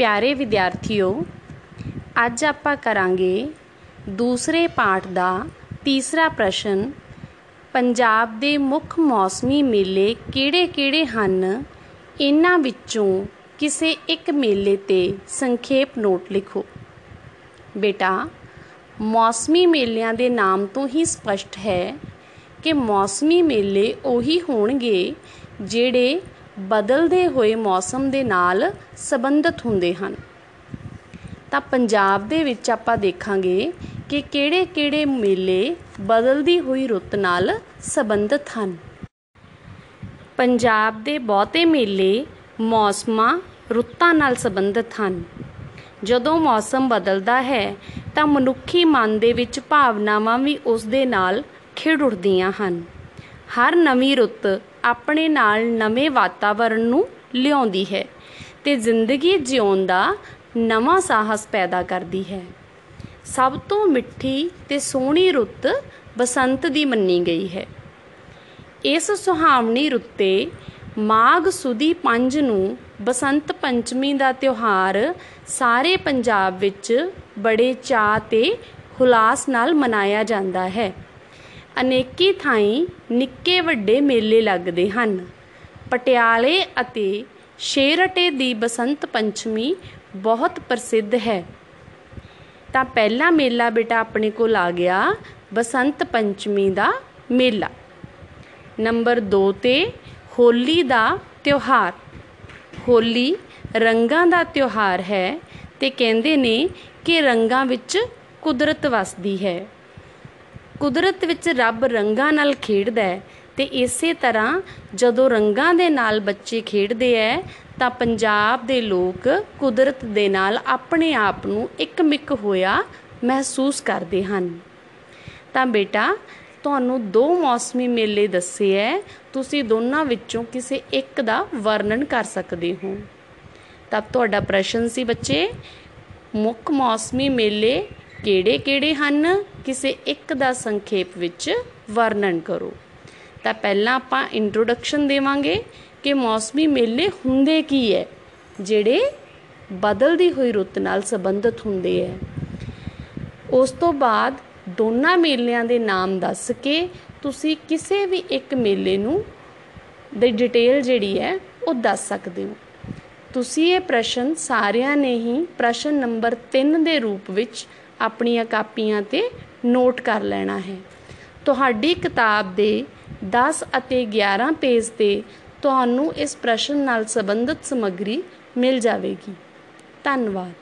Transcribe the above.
ਪਿਆਰੇ ਵਿਦਿਆਰਥੀਓ, ਅੱਜ ਆਪਾਂ ਕਰਾਂਗੇ ਦੂਸਰੇ ਪਾਠ ਦਾ ਤੀਸਰਾ ਪ੍ਰਸ਼ਨ, ਪੰਜਾਬ ਦੇ ਮੁੱਖ ਮੌਸਮੀ ਮੇਲੇ ਕਿਹੜੇ-ਕਿਹੜੇ ਹਨ? ਇਹਨਾਂ ਵਿੱਚੋਂ ਕਿਸੇ ਇੱਕ ਮੇਲੇ ਤੇ ਸੰਖੇਪ ਨੋਟ ਲਿਖੋ। ਬੇਟਾ, ਮੌਸਮੀ ਮੇਲਿਆਂ ਦੇ ਨਾਮ ਤੋਂ ਹੀ ਸਪਸ਼ਟ ਹੈ ਕਿ ਮੌਸਮੀ ਮੇਲੇ ਉਹੀ ਹੋਣਗੇ ਜਿਹੜੇ ਬਦਲਦੇ ਹੋਏ ਮੌਸਮ ਦੇ ਨਾਲ ਸੰਬੰਧਿਤ ਹੁੰਦੇ ਹਨ। ਤਾਂ ਪੰਜਾਬ ਦੇ ਵਿੱਚ ਆਪਾਂ ਦੇਖਾਂਗੇ ਕਿ ਕਿਹੜੇ-ਕਿਹੜੇ ਮੇਲੇ ਬਦਲਦੀ ਹੋਈ ਰੁੱਤ ਨਾਲ ਸੰਬੰਧਿਤ ਹਨ। ਪੰਜਾਬ ਦੇ ਬਹੁਤੇ ਮੇਲੇ ਮੌਸਮਾਂ, ਰੁੱਤਾਂ ਨਾਲ ਸੰਬੰਧਿਤ ਹਨ। ਜਦੋਂ ਮੌਸਮ ਬਦਲਦਾ ਹੈ, ਤਾਂ ਮਨੁੱਖੀ ਮਨ ਦੇ ਵਿੱਚ ਭਾਵਨਾਵਾਂ ਵੀ ਉਸ ਦੇ ਨਾਲ ਖਿੜ ਉੱਠਦੀਆਂ ਹਨ। ਹਰ ਨਵੀਂ ਰੁੱਤ ਆਪਣੇ ਨਾਲ ਨਵੇਂ ਵਾਤਾਵਰਣ ਨੂੰ ਲਿਆਉਂਦੀ ਹੈ ਤੇ ਜ਼ਿੰਦਗੀ ਜਿਉਣ ਦਾ ਨਵਾਂ ਸਾਹਸ ਪੈਦਾ ਕਰਦੀ ਹੈ। ਸਭ ਤੋਂ ਮਿੱਠੀ ਤੇ ਸੋਹਣੀ ਰੁੱਤ ਬਸੰਤ ਦੀ ਮੰਨੀ ਗਈ ਹੈ। ਇਸ ਸੁਹਾਵਣੀ ਰੁੱਤੇ ਮਾਘ ਸੁਦੀ ਪੰਜ ਨੂੰ ਬਸੰਤ ਪੰਚਮੀ ਦਾ ਤਿਉਹਾਰ ਸਾਰੇ ਪੰਜਾਬ ਵਿੱਚ ਬੜੇ ਚਾਅ ਤੇ ਹੁਲਾਸ ਨਾਲ ਮਨਾਇਆ ਜਾਂਦਾ ਹੈ। ਅਨੇਕੀ ਥਾਈਂ ਨਿੱਕੇ ਵੱਡੇ ਮੇਲੇ ਲੱਗਦੇ ਹਨ। ਪਟਿਆਲੇ ਅਤੇ ਸ਼ੇਰਟੇ ਦੀ ਬਸੰਤ ਪੰਚਮੀ ਬਹੁਤ ਪ੍ਰਸਿੱਧ ਹੈ। ਤਾਂ ਪਹਿਲਾ ਮੇਲਾ ਬੇਟਾ ਆਪਣੇ ਕੋਲ ਆ ਗਿਆ, ਬਸੰਤ ਪੰਚਮੀ ਦਾ ਮੇਲਾ। ਨੰਬਰ 2 ਤੇ ਹੋਲੀ ਦਾ ਤਿਉਹਾਰ। ਹੋਲੀ ਰੰਗਾਂ ਦਾ ਤਿਉਹਾਰ ਹੈ ਤੇ ਕਹਿੰਦੇ ਨੇ ਕਿ ਰੰਗਾਂ ਵਿੱਚ ਕੁਦਰਤ ਵਸਦੀ ਹੈ। ਕੁਦਰਤ ਵਿੱਚ ਰੱਬ ਰੰਗਾਂ ਨਾਲ ਖੇਡਦਾ ਹੈ ਤੇ ਇਸੇ ਤਰ੍ਹਾਂ ਜਦੋਂ ਰੰਗਾਂ ਦੇ ਨਾਲ ਬੱਚੇ ਖੇਡਦੇ ਐ, ਤਾਂ ਪੰਜਾਬ ਦੇ ਲੋਕ ਕੁਦਰਤ ਦੇ ਨਾਲ ਆਪਣੇ ਆਪ ਨੂੰ ਇੱਕਮਿਕ ਹੋਇਆ ਮਹਿਸੂਸ ਕਰਦੇ ਹਨ। ਤਾਂ ਬੇਟਾ, ਤੁਹਾਨੂੰ ਦੋ ਮੌਸਮੀ ਮੇਲੇ ਦੱਸੇ ਐ, ਤੁਸੀਂ ਦੋਨਾਂ ਵਿੱਚੋਂ ਕਿਸੇ ਇੱਕ ਦਾ ਵਰਣਨ ਕਰ ਸਕਦੇ ਹੋ। ਤਾਂ ਤੁਹਾਡਾ ਪ੍ਰਸ਼ਨ ਸੀ ਬੱਚੇ, ਮੁੱਖ ਮੌਸਮੀ ਮੇਲੇ ਕਿਹੜੇ-ਕਿਹੜੇ ਹਨ? ਕਿਸੇ ਇੱਕ ਦਾ ਸੰਖੇਪ ਵਿੱਚ ਵਰਣਨ ਕਰੋ। ਤਾਂ ਪਹਿਲਾਂ ਆਪਾਂ ਇੰਟਰੋਡਕਸ਼ਨ ਦੇਵਾਂਗੇ ਕਿ ਮੌਸਮੀ ਮੇਲੇ ਹੁੰਦੇ ਕੀ ਹੈ ਜਿਹੜੇ ਬਦਲਦੀ ਹੋਈ ਰੁੱਤ ਨਾਲ ਸੰਬੰਧਿਤ ਹੁੰਦੇ ਹੈ ਉਸ ਤੋਂ ਬਾਅਦ ਦੋਨਾਂ ਮੇਲਿਆਂ ਦੇ ਨਾਮ ਦੱਸ ਕੇ ਤੁਸੀਂ ਕਿਸੇ ਵੀ ਇੱਕ ਮੇਲੇ ਨੂੰ ਦੀ ਡਿਟੇਲ ਜਿਹੜੀ ਹੈ ਉਹ ਦੱਸ ਸਕਦੇ ਹੋ। ਤੁਸੀਂ ਇਹ ਪ੍ਰਸ਼ਨ ਸਾਰਿਆਂ ਨੇ ਹੀ ਪ੍ਰਸ਼ਨ ਨੰਬਰ 3 ਦੇ ਰੂਪ ਵਿੱਚ ਆਪਣੀਆਂ ਕਾਪੀਆਂ ਤੇ ਨੋਟ ਕਰ ਲੈਣਾ ਹੈ। ਤੁਹਾਡੀ ਕਿਤਾਬ ਦੇ 10 ਅਤੇ 11 ਪੇਜ ਤੇ ਤੁਹਾਨੂੰ ਇਸ ਪ੍ਰਸ਼ਨ ਨਾਲ ਸੰਬੰਧਿਤ ਸਮੱਗਰੀ ਮਿਲ ਜਾਵੇਗੀ। ਧੰਨਵਾਦ।